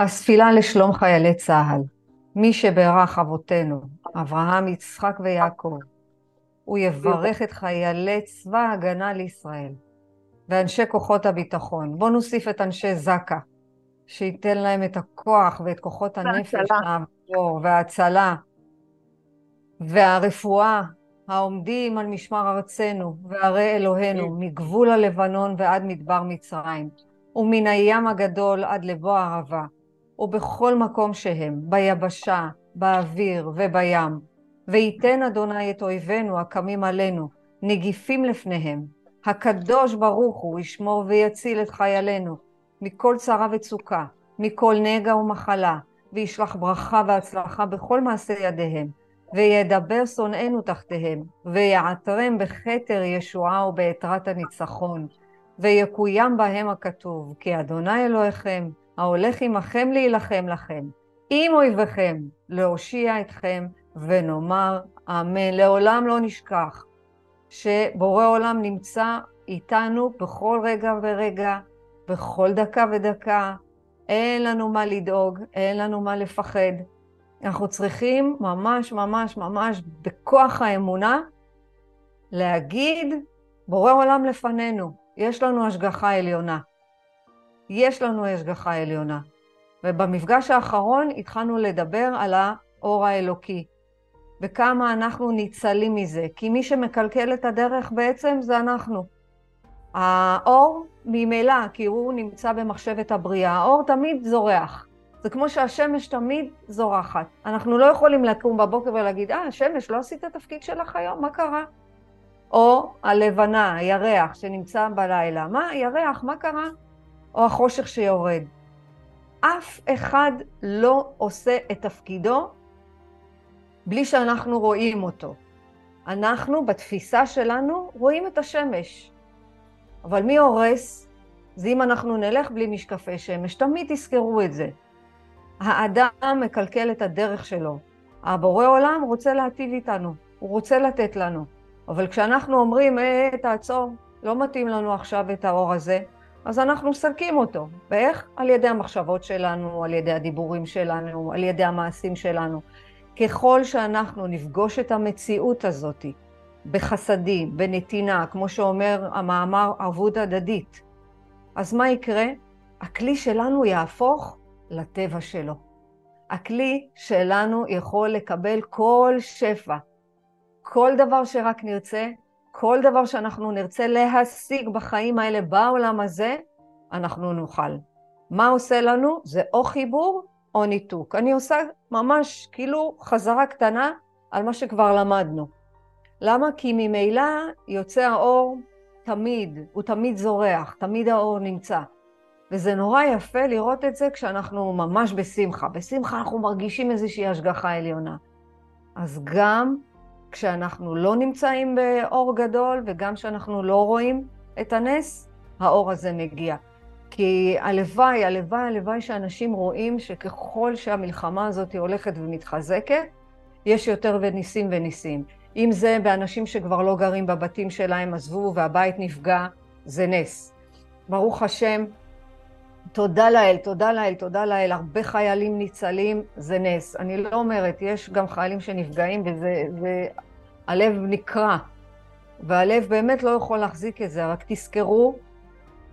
הספילה לשלום חיילי צה"ל. מי שברך אבותינו, אברהם, יצחק ויעקב, הוא יברך את חיילי צבא ההגנה לישראל ואנשי כוחות הביטחון. בואו נוסיף את אנשי זק"א, שייתן להם את הכוח ואת כוחות הנפש לעבור, וההצלה והרפואה העומדים על משמר ארצנו וערי אלוהינו מגבול הלבנון ועד מדבר מצרים ומן הים הגדול עד לבוא הערבה ובכל מקום שהם, ביבשה, באוויר ובים. וייתן אדוני את אויבינו הקמים עלינו, נגיפים לפניהם. הקדוש ברוך הוא ישמור ויציל את חיילינו מכל צרה וצוקה, מכל נגע ומחלה, וישלח ברכה והצלחה בכל מעשה ידיהם, וידבר שונאינו תחתיהם, ויעטרם בכתר ישועה ובעטרת הניצחון, ויקוים בהם הכתוב, כי אדוני אלוהיכם ההולך עמכם להילחם לכם, עם אויביכם להושיע אתכם, ונאמר אמן. לעולם לא נשכח שבורא עולם נמצא איתנו בכל רגע ורגע, בכל דקה ודקה. אין לנו מה לדאוג, אין לנו מה לפחד. אנחנו צריכים ממש ממש ממש בכוח האמונה להגיד, בורא עולם לפנינו, יש לנו השגחה עליונה. יש לנו השגחה עליונה. ובמפגש האחרון התחלנו לדבר על האור האלוקי, וכמה אנחנו ניצלים מזה, כי מי שמקלקל את הדרך בעצם זה אנחנו. האור ממילא, כי הוא נמצא במחשבת הבריאה, האור תמיד זורח. זה כמו שהשמש תמיד זורחת. אנחנו לא יכולים לקום בבוקר ולהגיד, אה, השמש, לא עשית את התפקיד שלך היום, מה קרה? או הלבנה, הירח שנמצא בלילה, מה, ירח, מה קרה? או החושך שיורד. אף אחד לא עושה את תפקידו בלי שאנחנו רואים אותו. אנחנו, בתפיסה שלנו, רואים את השמש. אבל מי הורס? זה אם אנחנו נלך בלי משקפי שמש. תמיד תזכרו את זה. האדם מקלקל את הדרך שלו. הבורא עולם רוצה להטיב איתנו, הוא רוצה לתת לנו. אבל כשאנחנו אומרים, אה, תעצור, לא מתאים לנו עכשיו את האור הזה, אז אנחנו מסלקים אותו. ואיך? על ידי המחשבות שלנו, על ידי הדיבורים שלנו, על ידי המעשים שלנו. ככל שאנחנו נפגוש את המציאות הזאת בחסדים, בנתינה, כמו שאומר המאמר ערבות הדדית, אז מה יקרה? הכלי שלנו יהפוך לטבע שלו. הכלי שלנו יכול לקבל כל שפע. כל דבר שרק נרצה, כל דבר שאנחנו נרצה להשיג בחיים האלה, בעולם הזה, אנחנו נוכל. מה עושה לנו? זה או חיבור או ניתוק. אני עושה ממש כאילו חזרה קטנה על מה שכבר למדנו. למה? כי ממילא יוצא האור תמיד, הוא תמיד זורח, תמיד האור נמצא. וזה נורא יפה לראות את זה כשאנחנו ממש בשמחה. בשמחה אנחנו מרגישים איזושהי השגחה עליונה. אז גם כשאנחנו לא נמצאים באור גדול וגם כשאנחנו לא רואים את הנס, האור הזה מגיע. כי הלוואי, הלוואי, הלוואי שאנשים רואים שככל שהמלחמה הזאת הולכת ומתחזקת, יש יותר וניסים וניסים. אם זה באנשים שכבר לא גרים בבתים שלהם, עזבו והבית נפגע, זה נס. ברוך השם, תודה לאל, תודה לאל, תודה לאל, הרבה חיילים ניצלים, זה נס. אני לא אומרת, יש גם חיילים שנפגעים וזה, והלב נקרע, והלב באמת לא יכול להחזיק את זה, רק תזכרו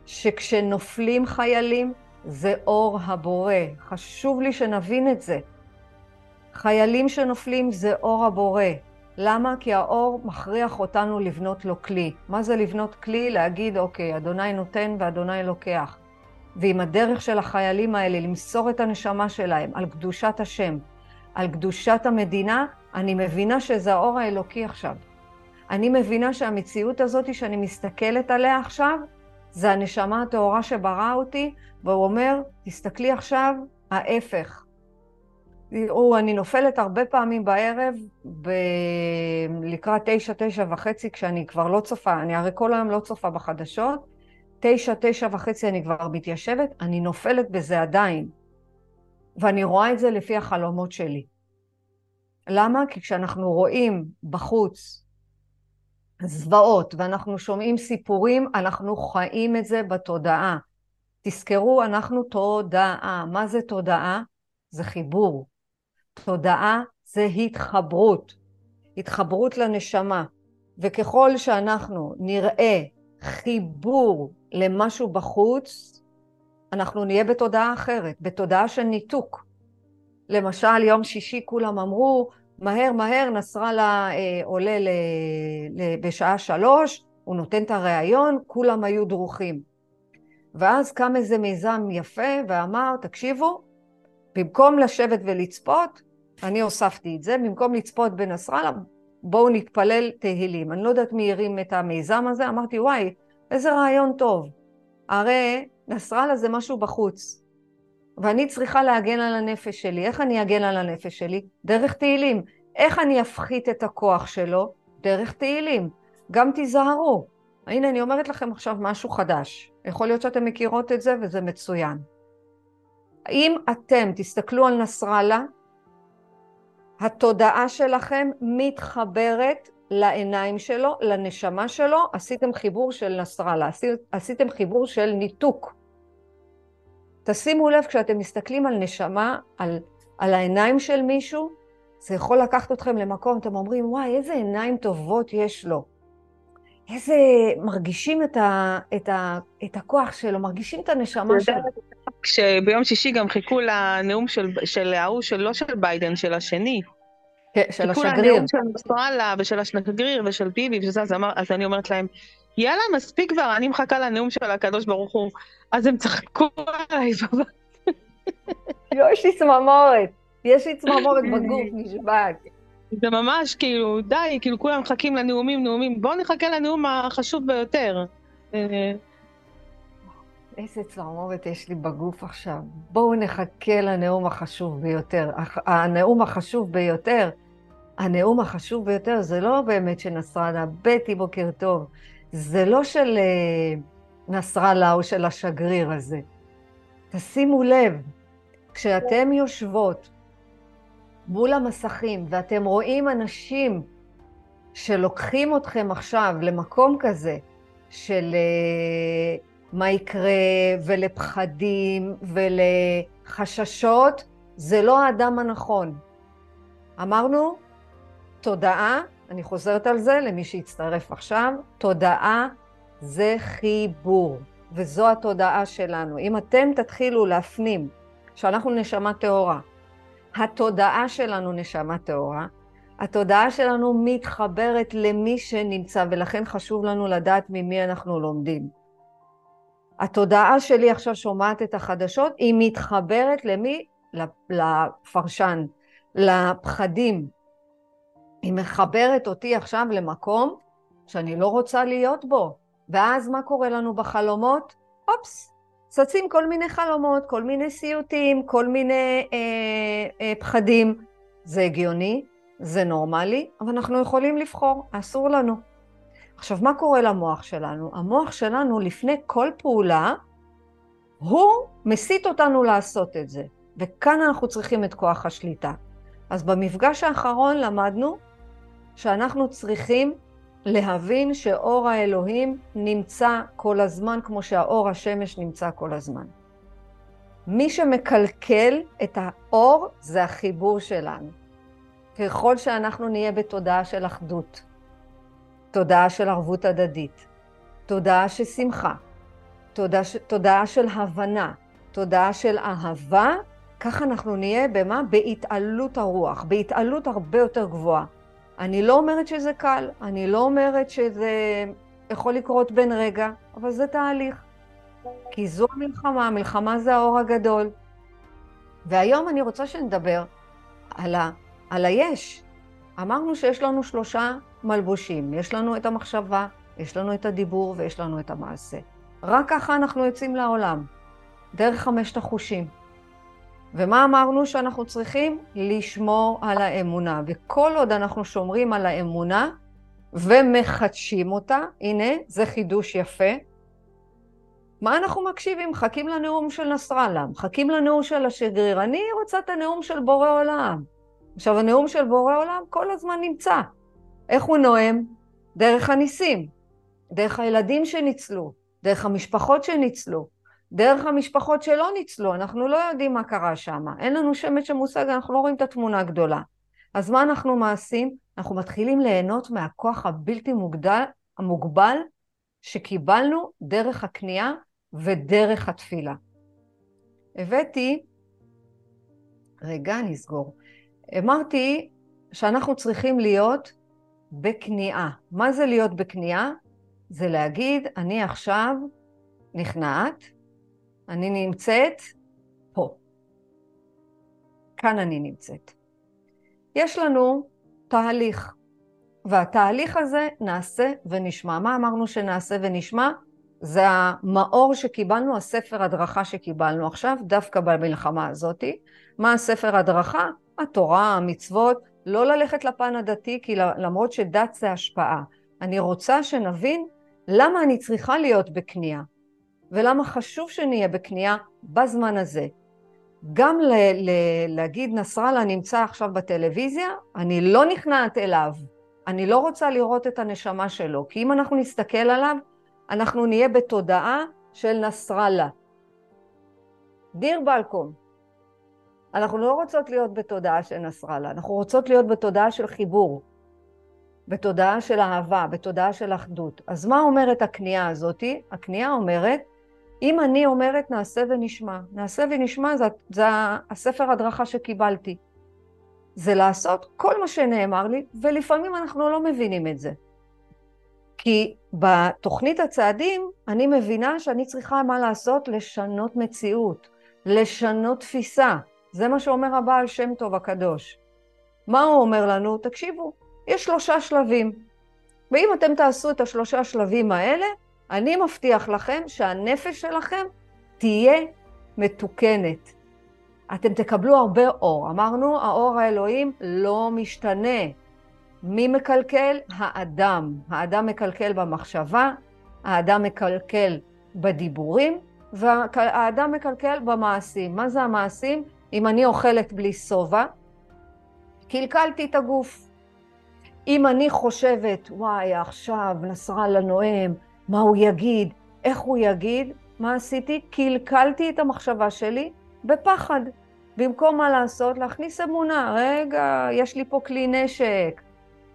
שכשנופלים חיילים, זה אור הבורא. חשוב לי שנבין את זה. חיילים שנופלים זה אור הבורא. למה? כי האור מכריח אותנו לבנות לו כלי. מה זה לבנות כלי? להגיד, אוקיי, אדוני נותן ואדוני לוקח. ועם הדרך של החיילים האלה למסור את הנשמה שלהם על קדושת השם, על קדושת המדינה, אני מבינה שזה האור האלוקי עכשיו. אני מבינה שהמציאות הזאת שאני מסתכלת עליה עכשיו, זה הנשמה הטהורה שברא אותי, והוא אומר, תסתכלי עכשיו, ההפך. תראו, אני נופלת הרבה פעמים בערב, ב... לקראת תשע, תשע וחצי, כשאני כבר לא צופה, אני הרי כל היום לא צופה בחדשות, תשע, תשע וחצי אני כבר מתיישבת, אני נופלת בזה עדיין. ואני רואה את זה לפי החלומות שלי. למה? כי כשאנחנו רואים בחוץ זוועות ואנחנו שומעים סיפורים, אנחנו חיים את זה בתודעה. תזכרו, אנחנו תודעה. מה זה תודעה? זה חיבור. תודעה זה התחברות. התחברות לנשמה. וככל שאנחנו נראה חיבור למשהו בחוץ, אנחנו נהיה בתודעה אחרת, בתודעה של ניתוק. למשל, יום שישי כולם אמרו, מהר מהר נסראללה אה, עולה ל, ל, בשעה שלוש, הוא נותן את הריאיון, כולם היו דרוכים. ואז קם איזה מיזם יפה ואמר, תקשיבו, במקום לשבת ולצפות, אני הוספתי את זה, במקום לצפות בנסראללה, בואו נתפלל תהילים. אני לא יודעת מי הרים את המיזם הזה, אמרתי, וואי, איזה רעיון טוב. הרי נסראללה זה משהו בחוץ, ואני צריכה להגן על הנפש שלי. איך אני אגן על הנפש שלי? דרך תהילים. איך אני אפחית את הכוח שלו? דרך תהילים. גם תיזהרו. הנה, אני אומרת לכם עכשיו משהו חדש. יכול להיות שאתם מכירות את זה וזה מצוין. אם אתם תסתכלו על נסראללה, התודעה שלכם מתחברת לעיניים שלו, לנשמה שלו, עשיתם חיבור של נסראללה, עשיתם חיבור של ניתוק. תשימו לב, כשאתם מסתכלים על נשמה, על, על העיניים של מישהו, זה יכול לקחת אתכם למקום, אתם אומרים, וואי, איזה עיניים טובות יש לו. איזה, מרגישים את, ה, את, ה, את הכוח שלו, מרגישים את הנשמה שלו. כשביום שישי גם חיכו לנאום של, של ההוא, של לא של ביידן, של השני. כן, של השגריר. חיכו לנאום של נסראללה ושל השגריר ושל ביבי, וזה, אז, אמר, אז אני אומרת להם, יאללה, מספיק כבר, אני מחכה לנאום של הקדוש ברוך הוא. אז הם צחקו עליי בבית. יש לי צמרמורת, יש לי צמרמורת בגוף, נשבעת. זה ממש כאילו, די, כאילו כולם מחכים לנאומים, נאומים, בואו נחכה לנאום החשוב ביותר. איזה צמרמורת יש לי בגוף עכשיו. בואו נחכה לנאום החשוב ביותר. הנאום החשוב ביותר, הנאום החשוב ביותר זה לא באמת של נסראללה, בטי בוקר טוב. זה לא של אה, נסראללה או של השגריר הזה. תשימו לב, כשאתם יושבות מול המסכים ואתם רואים אנשים שלוקחים אתכם עכשיו למקום כזה של אה, מה יקרה ולפחדים ולחששות, זה לא האדם הנכון. אמרנו, תודעה אני חוזרת על זה למי שיצטרף עכשיו, תודעה זה חיבור, וזו התודעה שלנו. אם אתם תתחילו להפנים שאנחנו נשמה טהורה, התודעה שלנו נשמה טהורה, התודעה שלנו מתחברת למי שנמצא, ולכן חשוב לנו לדעת ממי אנחנו לומדים. התודעה שלי עכשיו שומעת את החדשות, היא מתחברת למי? לפרשן, לפחדים, היא מחברת אותי עכשיו למקום שאני לא רוצה להיות בו. ואז מה קורה לנו בחלומות? אופס, צצים כל מיני חלומות, כל מיני סיוטים, כל מיני אה, אה, פחדים. זה הגיוני, זה נורמלי, אבל אנחנו יכולים לבחור, אסור לנו. עכשיו, מה קורה למוח שלנו? המוח שלנו, לפני כל פעולה, הוא מסית אותנו לעשות את זה. וכאן אנחנו צריכים את כוח השליטה. אז במפגש האחרון למדנו שאנחנו צריכים להבין שאור האלוהים נמצא כל הזמן, כמו שהאור השמש נמצא כל הזמן. מי שמקלקל את האור זה החיבור שלנו. ככל שאנחנו נהיה בתודעה של אחדות, תודעה של ערבות הדדית, תודעה של שמחה, תודעה, תודעה של הבנה, תודעה של אהבה, ככה אנחנו נהיה במה? בהתעלות הרוח, בהתעלות הרבה יותר גבוהה. אני לא אומרת שזה קל, אני לא אומרת שזה יכול לקרות בן רגע, אבל זה תהליך. כי זו המלחמה, המלחמה זה האור הגדול. והיום אני רוצה שנדבר על, ה, על היש. אמרנו שיש לנו שלושה מלבושים, יש לנו את המחשבה, יש לנו את הדיבור ויש לנו את המעשה. רק ככה אנחנו יוצאים לעולם, דרך חמשת החושים. ומה אמרנו שאנחנו צריכים? לשמור על האמונה. וכל עוד אנחנו שומרים על האמונה ומחדשים אותה, הנה, זה חידוש יפה. מה אנחנו מקשיבים? מחכים לנאום של נסראללה, מחכים לנאום של השגריר. אני רוצה את הנאום של בורא עולם. עכשיו, הנאום של בורא עולם כל הזמן נמצא. איך הוא נואם? דרך הניסים, דרך הילדים שניצלו, דרך המשפחות שניצלו, דרך המשפחות שלא ניצלו, אנחנו לא יודעים מה קרה שם, אין לנו שמץ של מושג, אנחנו לא רואים את התמונה הגדולה. אז מה אנחנו מעשים? אנחנו מתחילים ליהנות מהכוח הבלתי מוגדל, המוגבל שקיבלנו דרך הקנייה ודרך התפילה. הבאתי, רגע, נסגור. אמרתי שאנחנו צריכים להיות בכניעה. מה זה להיות בכניעה? זה להגיד, אני עכשיו נכנעת, אני נמצאת פה. כאן אני נמצאת. יש לנו תהליך, והתהליך הזה נעשה ונשמע. מה אמרנו שנעשה ונשמע? זה המאור שקיבלנו, הספר הדרכה שקיבלנו עכשיו, דווקא במלחמה הזאתי. מה הספר הדרכה? התורה, המצוות, לא ללכת לפן הדתי, כי למרות שדת זה השפעה. אני רוצה שנבין למה אני צריכה להיות בכניעה, ולמה חשוב שנהיה בכניעה בזמן הזה. גם ל- ל- להגיד נסראללה נמצא עכשיו בטלוויזיה, אני לא נכנעת אליו. אני לא רוצה לראות את הנשמה שלו, כי אם אנחנו נסתכל עליו, אנחנו נהיה בתודעה של נסראללה. דיר בלקום. אנחנו לא רוצות להיות בתודעה של נסראללה, אנחנו רוצות להיות בתודעה של חיבור, בתודעה של אהבה, בתודעה של אחדות. אז מה אומרת הכניעה הזאתי? הכניעה אומרת, אם אני אומרת נעשה ונשמע, נעשה ונשמע זה, זה הספר הדרכה שקיבלתי. זה לעשות כל מה שנאמר לי, ולפעמים אנחנו לא מבינים את זה. כי בתוכנית הצעדים אני מבינה שאני צריכה מה לעשות? לשנות מציאות, לשנות תפיסה. זה מה שאומר הבעל שם טוב הקדוש. מה הוא אומר לנו? תקשיבו, יש שלושה שלבים. ואם אתם תעשו את השלושה שלבים האלה, אני מבטיח לכם שהנפש שלכם תהיה מתוקנת. אתם תקבלו הרבה אור. אמרנו, האור האלוהים לא משתנה. מי מקלקל? האדם. האדם מקלקל במחשבה, האדם מקלקל בדיבורים, והאדם מקלקל במעשים. מה זה המעשים? אם אני אוכלת בלי שובע, קלקלתי את הגוף. אם אני חושבת, וואי, עכשיו נסראללה נואם, מה הוא יגיד, איך הוא יגיד, מה עשיתי? קלקלתי את המחשבה שלי בפחד. במקום מה לעשות? להכניס אמונה. רגע, יש לי פה כלי נשק,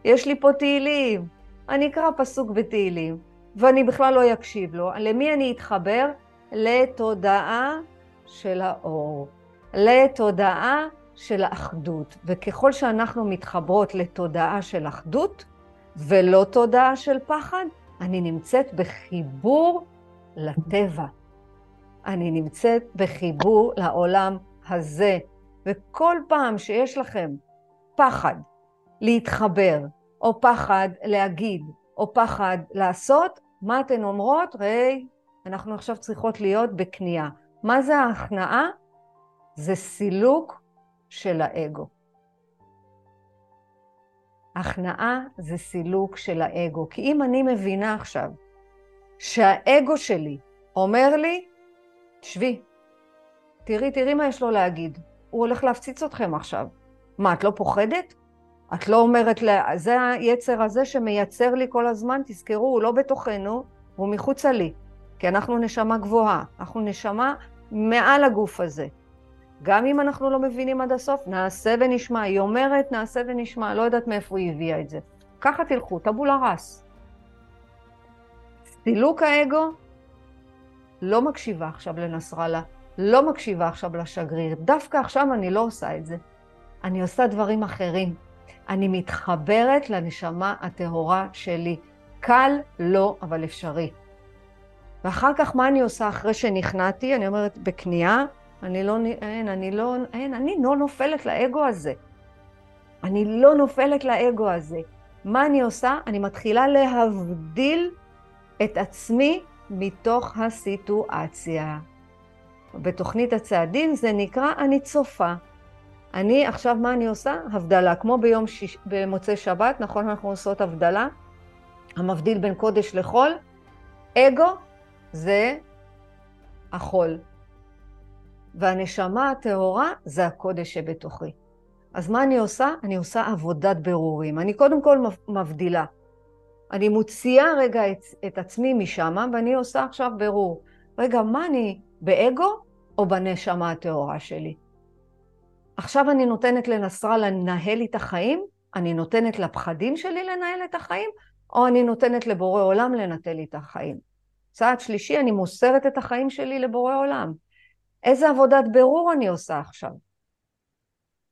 יש לי פה תהילים. אני אקרא פסוק בתהילים, ואני בכלל לא אקשיב לו. למי אני אתחבר? לתודעה של האור. לתודעה של האחדות. וככל שאנחנו מתחברות לתודעה של אחדות, ולא תודעה של פחד, אני נמצאת בחיבור לטבע. אני נמצאת בחיבור לעולם הזה. וכל פעם שיש לכם פחד להתחבר, או פחד להגיד, או פחד לעשות, מה אתן אומרות? ראי, אנחנו עכשיו צריכות להיות בכניעה. מה זה ההכנעה? זה סילוק של האגו. הכנעה זה סילוק של האגו. כי אם אני מבינה עכשיו שהאגו שלי אומר לי, שבי, תראי, תראי מה יש לו להגיד. הוא הולך להפציץ אתכם עכשיו. מה, את לא פוחדת? את לא אומרת, לה... זה היצר הזה שמייצר לי כל הזמן, תזכרו, הוא לא בתוכנו, הוא מחוצה לי. כי אנחנו נשמה גבוהה, אנחנו נשמה מעל הגוף הזה. גם אם אנחנו לא מבינים עד הסוף, נעשה ונשמע. היא אומרת, נעשה ונשמע, לא יודעת מאיפה היא הביאה את זה. ככה תלכו, טבולה רס. סילוק האגו, לא מקשיבה עכשיו לנסראללה, לא מקשיבה עכשיו לשגריר. דווקא עכשיו אני לא עושה את זה. אני עושה דברים אחרים. אני מתחברת לנשמה הטהורה שלי. קל, לא, אבל אפשרי. ואחר כך מה אני עושה אחרי שנכנעתי? אני אומרת, בכניעה, אני לא, אין, אני לא, אין, אני לא נופלת לאגו הזה. אני לא נופלת לאגו הזה. מה אני עושה? אני מתחילה להבדיל את עצמי מתוך הסיטואציה. בתוכנית הצעדים זה נקרא אני צופה. אני, עכשיו מה אני עושה? הבדלה. כמו ביום שיש, במוצאי שבת, נכון? אנחנו עושות הבדלה. המבדיל בין קודש לחול. אגו זה החול. והנשמה הטהורה זה הקודש שבתוכי. אז מה אני עושה? אני עושה עבודת ברורים. אני קודם כל מבדילה. אני מוציאה רגע את, את עצמי משם, ואני עושה עכשיו ברור. רגע, מה אני, באגו או בנשמה הטהורה שלי? עכשיו אני נותנת לנסראללה לנהל את החיים? אני נותנת לפחדים שלי לנהל את החיים? או אני נותנת לבורא עולם לנטל לי את החיים? צעד שלישי, אני מוסרת את החיים שלי לבורא עולם. איזה עבודת בירור אני עושה עכשיו?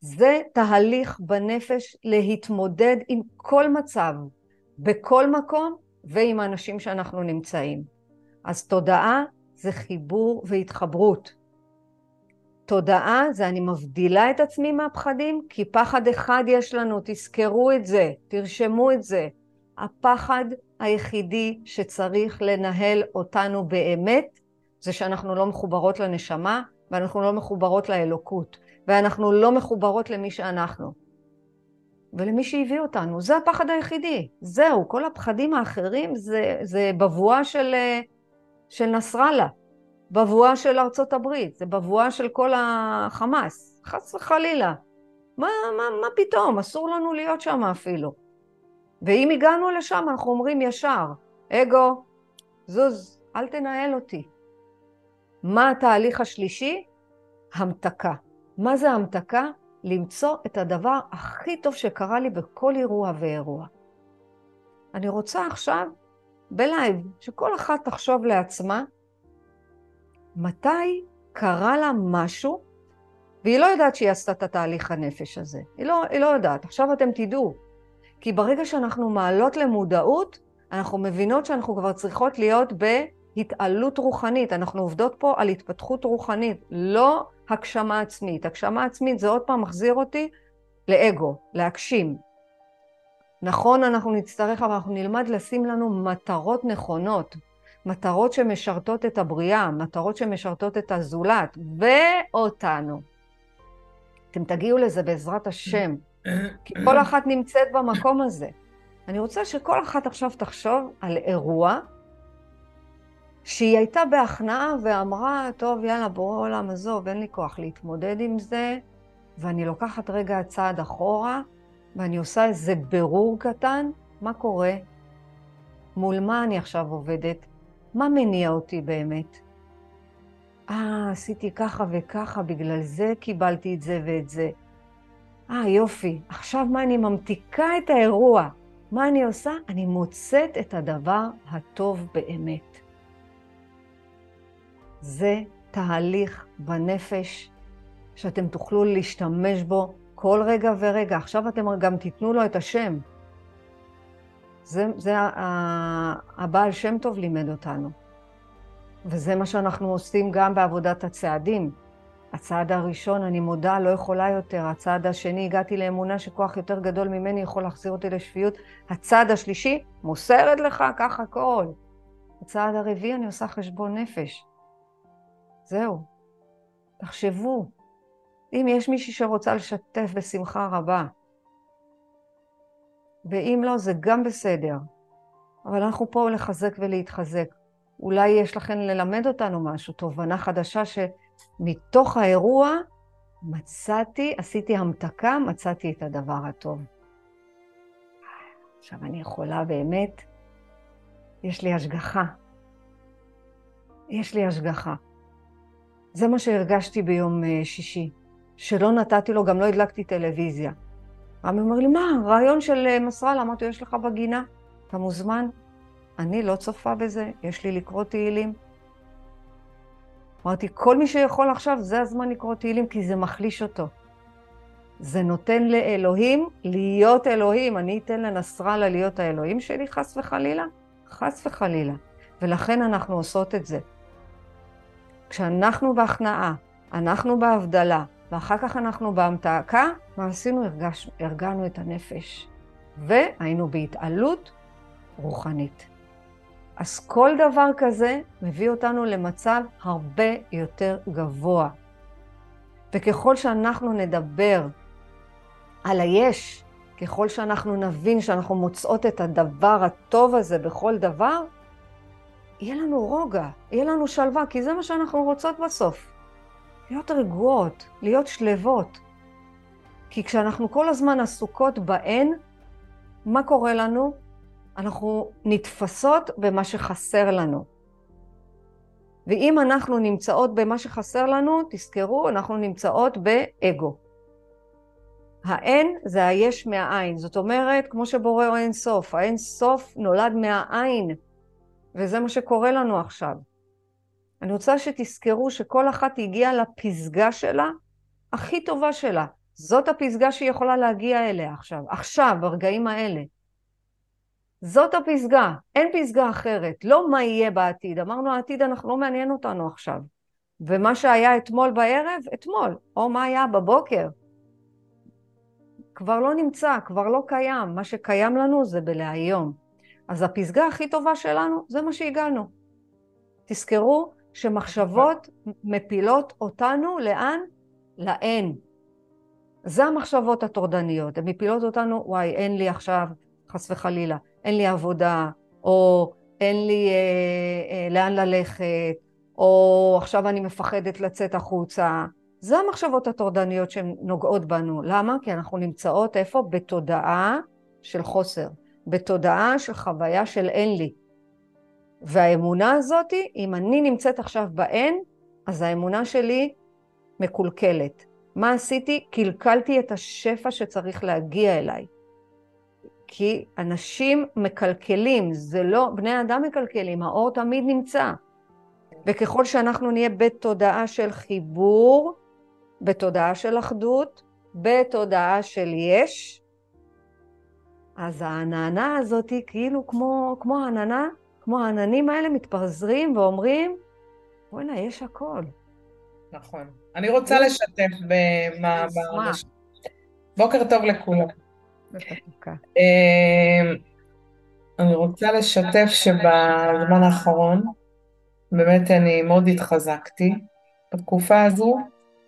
זה תהליך בנפש להתמודד עם כל מצב, בכל מקום ועם האנשים שאנחנו נמצאים. אז תודעה זה חיבור והתחברות. תודעה זה אני מבדילה את עצמי מהפחדים, כי פחד אחד יש לנו, תזכרו את זה, תרשמו את זה. הפחד היחידי שצריך לנהל אותנו באמת, זה שאנחנו לא מחוברות לנשמה, ואנחנו לא מחוברות לאלוקות, ואנחנו לא מחוברות למי שאנחנו. ולמי שהביא אותנו, זה הפחד היחידי, זהו, כל הפחדים האחרים זה, זה בבואה של, של נסראללה. בבואה של ארצות הברית, זה בבואה של כל החמאס, חס וחלילה. מה, מה, מה פתאום, אסור לנו להיות שם אפילו. ואם הגענו לשם, אנחנו אומרים ישר, אגו, זוז, אל תנהל אותי. מה התהליך השלישי? המתקה. מה זה המתקה? למצוא את הדבר הכי טוב שקרה לי בכל אירוע ואירוע. אני רוצה עכשיו, בלייב, שכל אחת תחשוב לעצמה, מתי קרה לה משהו, והיא לא יודעת שהיא עשתה את התהליך הנפש הזה. היא לא, היא לא יודעת. עכשיו אתם תדעו. כי ברגע שאנחנו מעלות למודעות, אנחנו מבינות שאנחנו כבר צריכות להיות בהתעלות רוחנית. אנחנו עובדות פה על התפתחות רוחנית, לא הגשמה עצמית. הגשמה עצמית זה עוד פעם מחזיר אותי לאגו, להגשים. נכון, אנחנו נצטרך, אבל אנחנו נלמד לשים לנו מטרות נכונות. מטרות שמשרתות את הבריאה, מטרות שמשרתות את הזולת, ואותנו. אתם תגיעו לזה בעזרת השם, כי כל אחת נמצאת במקום הזה. אני רוצה שכל אחת עכשיו תחשוב על אירוע שהיא הייתה בהכנעה ואמרה, טוב, יאללה, בורא עולם, עזוב, אין לי כוח להתמודד עם זה, ואני לוקחת רגע צעד אחורה, ואני עושה איזה ברור קטן, מה קורה? מול מה אני עכשיו עובדת? מה מניע אותי באמת? אה, עשיתי ככה וככה, בגלל זה קיבלתי את זה ואת זה. אה, יופי, עכשיו מה אני ממתיקה את האירוע? מה אני עושה? אני מוצאת את הדבר הטוב באמת. זה תהליך בנפש שאתם תוכלו להשתמש בו כל רגע ורגע. עכשיו אתם גם תיתנו לו את השם. זה, זה הבעל שם טוב לימד אותנו. וזה מה שאנחנו עושים גם בעבודת הצעדים. הצעד הראשון, אני מודה, לא יכולה יותר. הצעד השני, הגעתי לאמונה שכוח יותר גדול ממני יכול להחזיר אותי לשפיות. הצעד השלישי, מוסרת לך, קח הכל. הצעד הרביעי, אני עושה חשבון נפש. זהו. תחשבו, אם יש מישהי שרוצה לשתף בשמחה רבה, ואם לא, זה גם בסדר. אבל אנחנו פה לחזק ולהתחזק. אולי יש לכם ללמד אותנו משהו, תובנה חדשה שמתוך האירוע מצאתי, עשיתי המתקה, מצאתי את הדבר הטוב. עכשיו אני יכולה באמת, יש לי השגחה. יש לי השגחה. זה מה שהרגשתי ביום אה, שישי, שלא נתתי לו, גם לא הדלקתי טלוויזיה. רמי אומר לי, מה, רעיון של אה, מסרלה? אמרתי, יש לך בגינה, אתה מוזמן. אני לא צופה בזה, יש לי לקרוא תהילים. אמרתי, כל מי שיכול עכשיו, זה הזמן לקרוא תהילים, כי זה מחליש אותו. זה נותן לאלוהים להיות אלוהים. אני אתן לנסראללה להיות האלוהים שלי, חס וחלילה? חס וחלילה. ולכן אנחנו עושות את זה. כשאנחנו בהכנעה, אנחנו בהבדלה, ואחר כך אנחנו בהמתקה, מה עשינו? הרגש, הרגענו את הנפש, והיינו בהתעלות רוחנית. אז כל דבר כזה מביא אותנו למצב הרבה יותר גבוה. וככל שאנחנו נדבר על היש, ככל שאנחנו נבין שאנחנו מוצאות את הדבר הטוב הזה בכל דבר, יהיה לנו רוגע, יהיה לנו שלווה, כי זה מה שאנחנו רוצות בסוף. להיות רגועות, להיות שלוות. כי כשאנחנו כל הזמן עסוקות בהן, מה קורה לנו? אנחנו נתפסות במה שחסר לנו. ואם אנחנו נמצאות במה שחסר לנו, תזכרו, אנחנו נמצאות באגו. האין זה היש מהעין, זאת אומרת, כמו שבורא אין סוף, האין סוף נולד מהעין, וזה מה שקורה לנו עכשיו. אני רוצה שתזכרו שכל אחת הגיעה לפסגה שלה, הכי טובה שלה. זאת הפסגה שהיא יכולה להגיע אליה עכשיו, עכשיו, ברגעים האלה. זאת הפסגה, אין פסגה אחרת, לא מה יהיה בעתיד. אמרנו העתיד אנחנו לא מעניין אותנו עכשיו. ומה שהיה אתמול בערב, אתמול, או מה היה בבוקר, כבר לא נמצא, כבר לא קיים. מה שקיים לנו זה בלהיום. אז הפסגה הכי טובה שלנו, זה מה שהגענו. תזכרו שמחשבות מפילות אותנו לאן? לאין. זה המחשבות הטורדניות, הן מפילות אותנו, וואי, אין לי עכשיו, חס וחלילה, אין לי עבודה, או אין לי אה, אה, לאן ללכת, או עכשיו אני מפחדת לצאת החוצה. זה המחשבות הטורדניות שהן נוגעות בנו. למה? כי אנחנו נמצאות איפה? בתודעה של חוסר, בתודעה של חוויה של אין לי. והאמונה הזאת, אם אני נמצאת עכשיו באין, אז האמונה שלי מקולקלת. מה עשיתי? קלקלתי את השפע שצריך להגיע אליי. כי אנשים מקלקלים, זה לא, בני אדם מקלקלים, האור תמיד נמצא. וככל שאנחנו נהיה בתודעה של חיבור, בתודעה של אחדות, בתודעה של יש, אז העננה הזאת היא כאילו כמו, כמו העננה, כמו העננים האלה מתפזרים ואומרים, בוא'נה, יש הכל. נכון. אני רוצה לשתף במה... בוקר טוב לכולם. אמ, אני רוצה לשתף שבזמן האחרון באמת אני מאוד התחזקתי בתקופה הזו,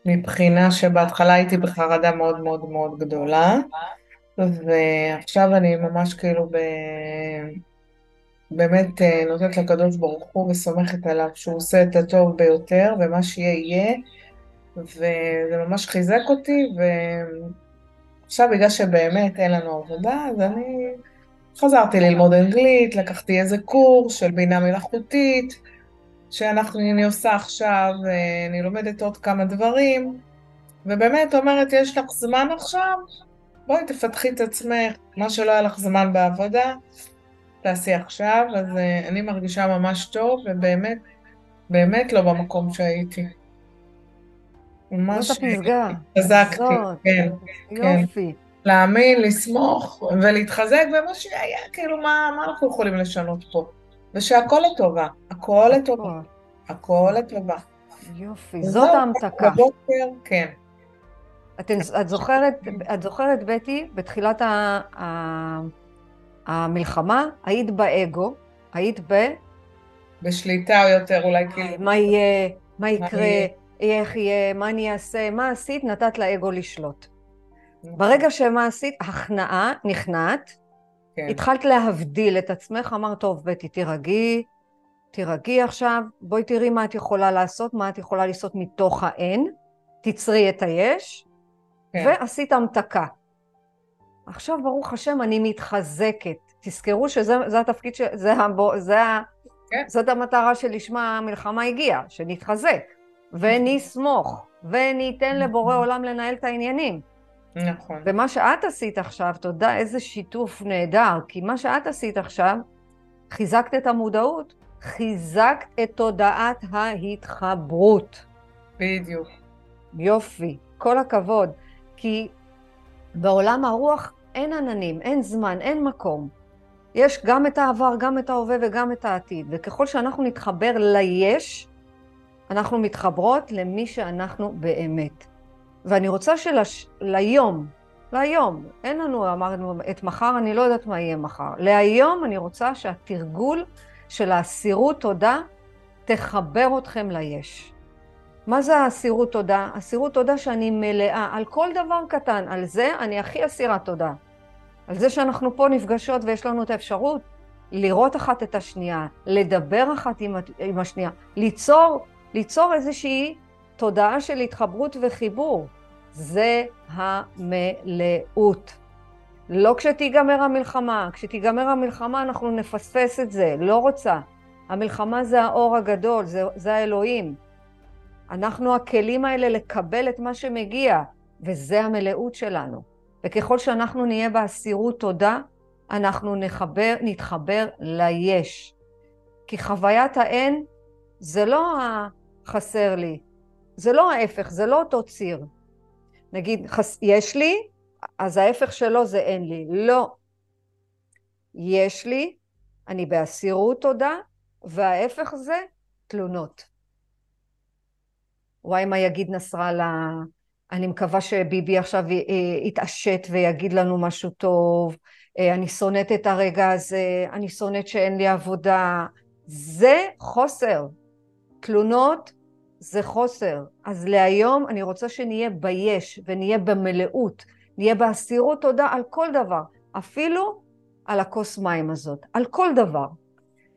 מבחינה שבהתחלה הייתי בחרדה מאוד מאוד מאוד גדולה, ועכשיו אני ממש כאילו ב... באמת אה, נותנת לקדוש ברוך הוא וסומכת עליו שהוא עושה את הטוב ביותר, ומה שיהיה יהיה, וזה ממש חיזק אותי, ועכשיו בגלל שבאמת אין לנו עבודה, אז אני חזרתי ללמוד אנגלית, לקחתי איזה קורס של בינה מלאכותית, שאני עושה עכשיו, אני לומדת עוד כמה דברים, ובאמת אומרת, יש לך זמן עכשיו? בואי תפתחי את עצמך, מה שלא היה לך זמן בעבודה, תעשי עכשיו, אז אני מרגישה ממש טוב, ובאמת, באמת לא במקום שהייתי. ממש. התחזקתי, כן, כן. יופי. להאמין, לסמוך ולהתחזק במה שהיה, כאילו מה, מה אנחנו יכולים לשנות פה? ושהכול לטובה, הכל לטובה, הכל לטובה. יופי, זאת ההמתקה. בבוקר, כן. את, את, זוכרת, את זוכרת, בטי, בתחילת ה, ה, המלחמה, היית באגו, היית ב... בשליטה או יותר, אולי כאילו... מה יהיה, מה יקרה, איך יהיה, מה אני אעשה, מה עשית, נתת לאגו לשלוט. נכון. ברגע שמה עשית, הכנעה, נכנעת, כן. התחלת להבדיל את עצמך, אמרת, טוב, בטי, תירגעי, תירגעי עכשיו, בואי תראי מה את יכולה לעשות, מה את יכולה לעשות מתוך האין, תצרי את היש, כן. ועשית המתקה. עכשיו, ברוך השם, אני מתחזקת. תזכרו שזה התפקיד, ש... זה, הבו, זה, כן. זאת המטרה שלשמה המלחמה הגיעה, שנתחזק. ונסמוך, וניתן לבורא נכון. עולם לנהל את העניינים. נכון. ומה שאת עשית עכשיו, תודה, איזה שיתוף נהדר, כי מה שאת עשית עכשיו, חיזקת את המודעות, חיזקת את תודעת ההתחברות. בדיוק. יופי, כל הכבוד. כי בעולם הרוח אין עננים, אין זמן, אין מקום. יש גם את העבר, גם את ההווה וגם את העתיד. וככל שאנחנו נתחבר ליש, אנחנו מתחברות למי שאנחנו באמת. ואני רוצה שליום, להיום, אין לנו, אמרנו, את מחר, אני לא יודעת מה יהיה מחר. להיום אני רוצה שהתרגול של האסירות תודה תחבר אתכם ליש. מה זה האסירות תודה? אסירות תודה שאני מלאה על כל דבר קטן, על זה אני הכי אסירת תודה. על זה שאנחנו פה נפגשות ויש לנו את האפשרות לראות אחת את השנייה, לדבר אחת עם, עם השנייה, ליצור ליצור איזושהי תודעה של התחברות וחיבור. זה המלאות. לא כשתיגמר המלחמה, כשתיגמר המלחמה אנחנו נפספס את זה, לא רוצה. המלחמה זה האור הגדול, זה, זה האלוהים. אנחנו הכלים האלה לקבל את מה שמגיע, וזה המלאות שלנו. וככל שאנחנו נהיה באסירות תודה, אנחנו נחבר, נתחבר ליש. כי חוויית האין זה לא החסר לי, זה לא ההפך, זה לא אותו ציר. נגיד, חס... יש לי, אז ההפך שלו זה אין לי. לא. יש לי, אני באסירות תודה, וההפך זה תלונות. וואי, מה יגיד נסראללה? אני מקווה שביבי עכשיו יתעשת ויגיד לנו משהו טוב. אה, אני שונאת את הרגע הזה, אני שונאת שאין לי עבודה. זה חוסר. תלונות זה חוסר. אז להיום אני רוצה שנהיה ביש ונהיה במלאות, נהיה באסירות תודה על כל דבר, אפילו על הכוס מים הזאת, על כל דבר.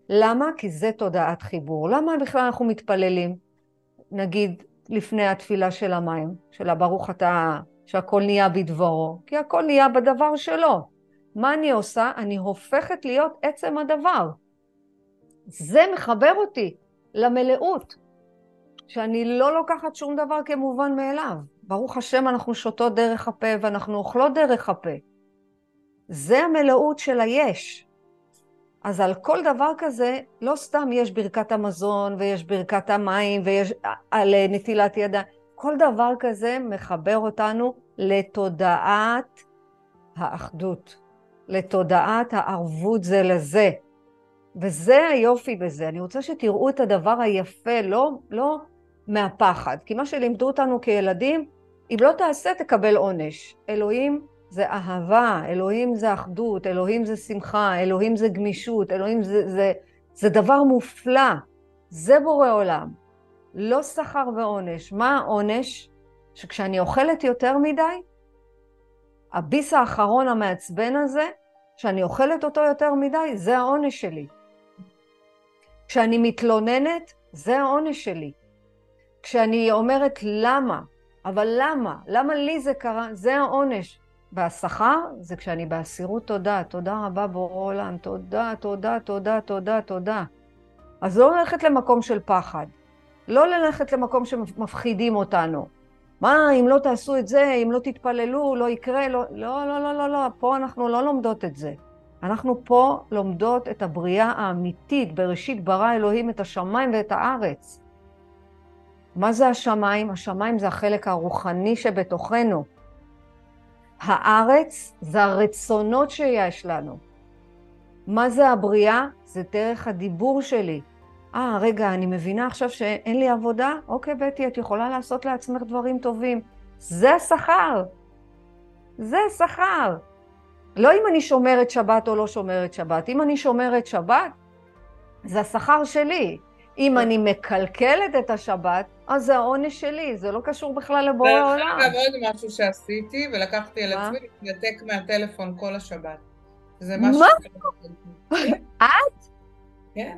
למה? כי זה תודעת חיבור. למה בכלל אנחנו מתפללים? נגיד לפני התפילה של המים, של הברוך אתה, שהכל נהיה בדברו, כי הכל נהיה בדבר שלו. מה אני עושה? אני הופכת להיות עצם הדבר. זה מחבר אותי למלאות. שאני לא לוקחת שום דבר כמובן מאליו. ברוך השם אנחנו שותות דרך הפה ואנחנו אוכלות דרך הפה. זה המלאות של היש. אז על כל דבר כזה, לא סתם יש ברכת המזון ויש ברכת המים ויש על נטילת ידיים. כל דבר כזה מחבר אותנו לתודעת האחדות, לתודעת הערבות זה לזה. וזה היופי בזה. אני רוצה שתראו את הדבר היפה, לא, לא מהפחד. כי מה שלימדו אותנו כילדים, אם לא תעשה תקבל עונש. אלוהים זה אהבה, אלוהים זה אחדות, אלוהים זה שמחה, אלוהים זה גמישות, אלוהים זה, זה, זה דבר מופלא. זה בורא עולם. לא שכר ועונש. מה העונש? שכשאני אוכלת יותר מדי, הביס האחרון המעצבן הזה, שאני אוכלת אותו יותר מדי, זה העונש שלי. כשאני מתלוננת, זה העונש שלי. כשאני אומרת למה, אבל למה? למה לי זה קרה? זה העונש. והשכר זה כשאני באסירות תודה. תודה רבה בורא עולם. תודה, תודה, תודה, תודה, תודה. אז לא ללכת למקום של פחד. לא ללכת למקום שמפחידים אותנו. מה, אם לא תעשו את זה, אם לא תתפללו, לא יקרה, לא... לא, לא, לא, לא, לא. פה אנחנו לא לומדות את זה. אנחנו פה לומדות את הבריאה האמיתית. בראשית ברא אלוהים את השמיים ואת הארץ. מה זה השמיים? השמיים זה החלק הרוחני שבתוכנו. הארץ זה הרצונות שיש לנו. מה זה הבריאה? זה דרך הדיבור שלי. אה, רגע, אני מבינה עכשיו שאין לי עבודה? אוקיי, בטי, את יכולה לעשות לעצמך דברים טובים. זה השכר. זה השכר. לא אם אני שומרת שבת או לא שומרת שבת. אם אני שומרת שבת, זה השכר שלי. אם אני מקלקלת את השבת, אז זה העונש שלי, זה לא קשור בכלל לבורא העולם. דרך אגב, עוד משהו שעשיתי, ולקחתי על עצמי להתנתק מהטלפון כל השבת. זה משהו... מה? את? כן.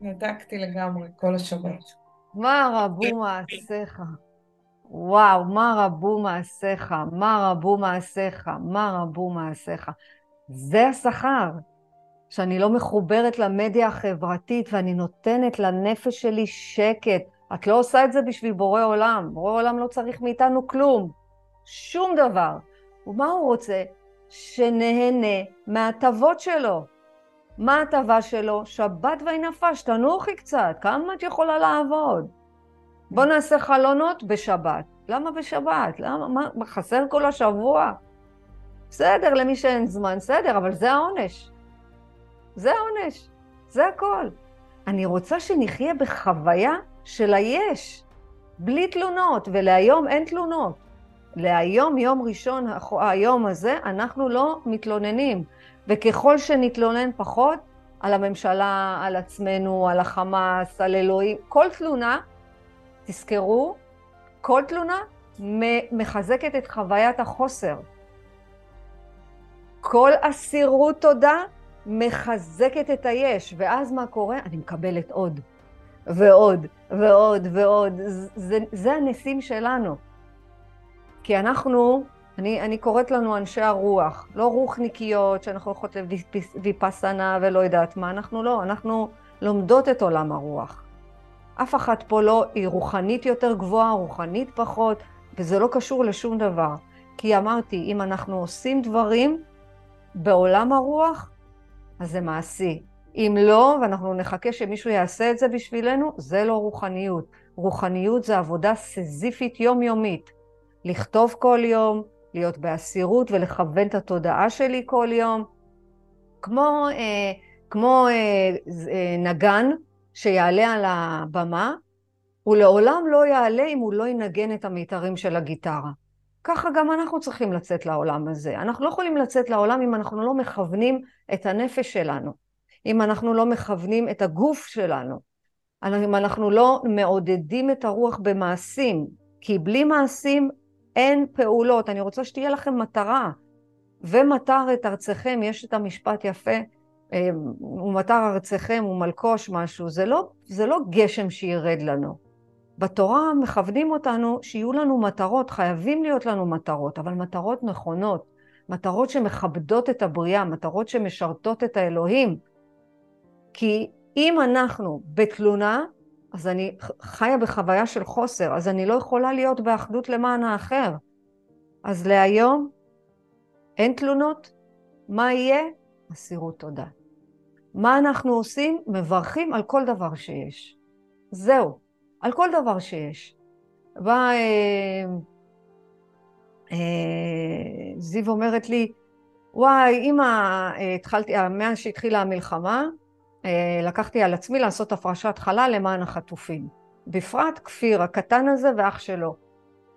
נתקתי לגמרי כל השבת. מה רבו מעשיך? וואו, מה רבו מעשיך? מה רבו מעשיך? מה רבו מעשיך? זה השכר. שאני לא מחוברת למדיה החברתית ואני נותנת לנפש שלי שקט. את לא עושה את זה בשביל בורא עולם. בורא עולם לא צריך מאיתנו כלום. שום דבר. ומה הוא רוצה? שנהנה מההטבות שלו. מה ההטבה שלו? שבת ויהי נפש, תנוחי קצת, כמה את יכולה לעבוד? בוא נעשה חלונות בשבת. למה בשבת? למה? מה, חסר כל השבוע? בסדר, למי שאין זמן, בסדר, אבל זה העונש. זה העונש, זה הכל. אני רוצה שנחיה בחוויה של היש, בלי תלונות, ולהיום אין תלונות. להיום, יום ראשון, היום הזה, אנחנו לא מתלוננים. וככל שנתלונן פחות, על הממשלה, על עצמנו, על החמאס, על אלוהים, כל תלונה, תזכרו, כל תלונה מחזקת את חוויית החוסר. כל אסירות תודה מחזקת את היש, ואז מה קורה? אני מקבלת עוד, ועוד, ועוד, ועוד. זה, זה הניסים שלנו. כי אנחנו, אני, אני קוראת לנו אנשי הרוח, לא רוחניקיות, שאנחנו הולכות לויפסנה ולא יודעת מה, אנחנו לא, אנחנו לומדות את עולם הרוח. אף אחת פה לא, היא רוחנית יותר גבוהה, רוחנית פחות, וזה לא קשור לשום דבר. כי אמרתי, אם אנחנו עושים דברים בעולם הרוח, אז זה מעשי. אם לא, ואנחנו נחכה שמישהו יעשה את זה בשבילנו, זה לא רוחניות. רוחניות זה עבודה סזיפית יומיומית. לכתוב כל יום, להיות באסירות ולכוון את התודעה שלי כל יום. כמו, אה, כמו אה, אה, נגן שיעלה על הבמה, הוא לעולם לא יעלה אם הוא לא ינגן את המיתרים של הגיטרה. ככה גם אנחנו צריכים לצאת לעולם הזה. אנחנו לא יכולים לצאת לעולם אם אנחנו לא מכוונים את הנפש שלנו, אם אנחנו לא מכוונים את הגוף שלנו, אם אנחנו לא מעודדים את הרוח במעשים, כי בלי מעשים אין פעולות. אני רוצה שתהיה לכם מטרה. ומטר את ארצכם, יש את המשפט יפה, אה, ומטר ארצכם ומלקוש משהו, זה לא, זה לא גשם שירד לנו. בתורה מכוונים אותנו שיהיו לנו מטרות, חייבים להיות לנו מטרות, אבל מטרות נכונות, מטרות שמכבדות את הבריאה, מטרות שמשרתות את האלוהים. כי אם אנחנו בתלונה, אז אני חיה בחוויה של חוסר, אז אני לא יכולה להיות באחדות למען האחר. אז להיום אין תלונות, מה יהיה? אסירות תודה. מה אנחנו עושים? מברכים על כל דבר שיש. זהו. על כל דבר שיש. בא... אה, אה, זיו אומרת לי, וואי, אמא, אה, התחלתי, מאז שהתחילה המלחמה, אה, לקחתי על עצמי לעשות הפרשת חלל למען החטופים. בפרט כפיר הקטן הזה ואח שלו,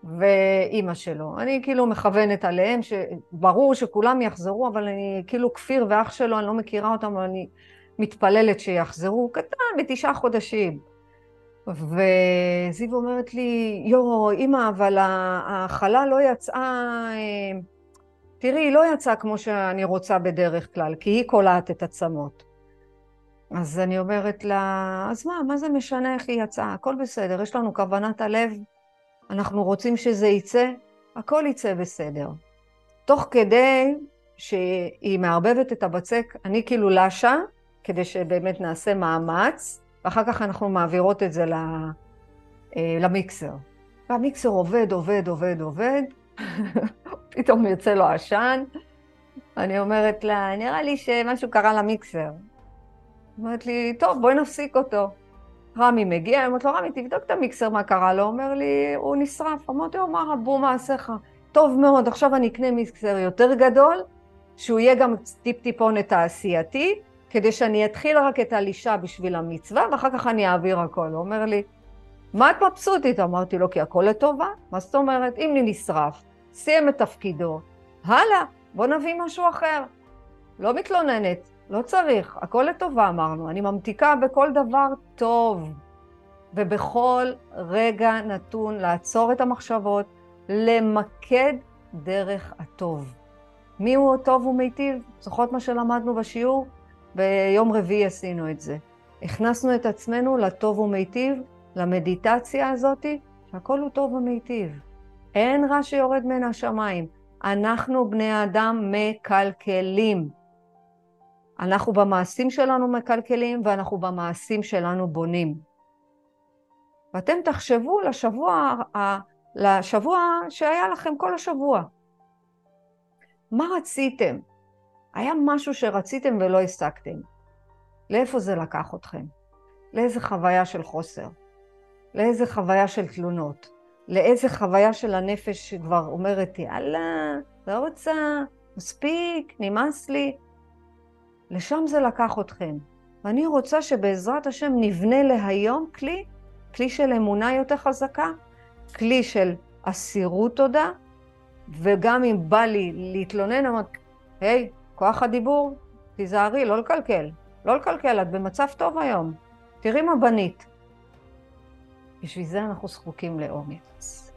ואימא שלו. אני כאילו מכוונת עליהם, שברור שכולם יחזרו, אבל אני כאילו כפיר ואח שלו, אני לא מכירה אותם, אבל אני מתפללת שיחזרו. קטן, בתשעה חודשים. וזיו אומרת לי, יואו, אימא, אבל החלה לא יצאה, אה, תראי, היא לא יצאה כמו שאני רוצה בדרך כלל, כי היא קולעת את עצמות. אז אני אומרת לה, אז מה, מה זה משנה איך היא יצאה? הכל בסדר, יש לנו כוונת הלב, אנחנו רוצים שזה יצא, הכל יצא בסדר. תוך כדי שהיא מערבבת את הבצק, אני כאילו לשה, כדי שבאמת נעשה מאמץ, ואחר כך אנחנו מעבירות את זה אה, למיקסר. והמיקסר עובד, עובד, עובד, עובד, פתאום יוצא לו עשן. אני אומרת לה, נראה לי שמשהו קרה למיקסר. אומרת לי, טוב, בואי נפסיק אותו. רמי מגיע, אני אומרת לו, רמי, תבדוק את המיקסר, מה קרה לו. אומר לי, הוא נשרף. אמרתי לו, מה רבו מעשיך? טוב מאוד, עכשיו אני אקנה מיקסר יותר גדול, שהוא יהיה גם טיפ-טיפונת תעשייתי, כדי שאני אתחיל רק את הלישה בשביל המצווה, ואחר כך אני אעביר הכל. הוא אומר לי, מה את מבסוטית? אמרתי לו, כי הכל לטובה. מה זאת אומרת? אם לי נשרף, סיים את תפקידו, הלאה, בוא נביא משהו אחר. לא מתלוננת, לא צריך, הכל לטובה אמרנו. אני ממתיקה בכל דבר טוב, ובכל רגע נתון לעצור את המחשבות, למקד דרך הטוב. מי הוא הטוב ומיטיב? זוכרות מה שלמדנו בשיעור? ביום רביעי עשינו את זה. הכנסנו את עצמנו לטוב ומיטיב, למדיטציה הזאתי, שהכל הוא טוב ומיטיב. אין רע שיורד מן השמיים. אנחנו בני האדם מקלקלים. אנחנו במעשים שלנו מקלקלים ואנחנו במעשים שלנו בונים. ואתם תחשבו לשבוע, לשבוע שהיה לכם כל השבוע. מה רציתם? היה משהו שרציתם ולא השגתם. לאיפה זה לקח אתכם? לאיזה חוויה של חוסר? לאיזה חוויה של תלונות? לאיזה חוויה של הנפש שכבר אומרת, יאללה, לא רוצה, מספיק, נמאס לי. לשם זה לקח אתכם. ואני רוצה שבעזרת השם נבנה להיום כלי, כלי של אמונה יותר חזקה, כלי של אסירות תודה, וגם אם בא לי להתלונן, אמרת, היי, כוח הדיבור, תיזהרי, לא לקלקל. לא לקלקל, את במצב טוב היום. תראי מה בנית. בשביל זה אנחנו זקוקים לאומץ.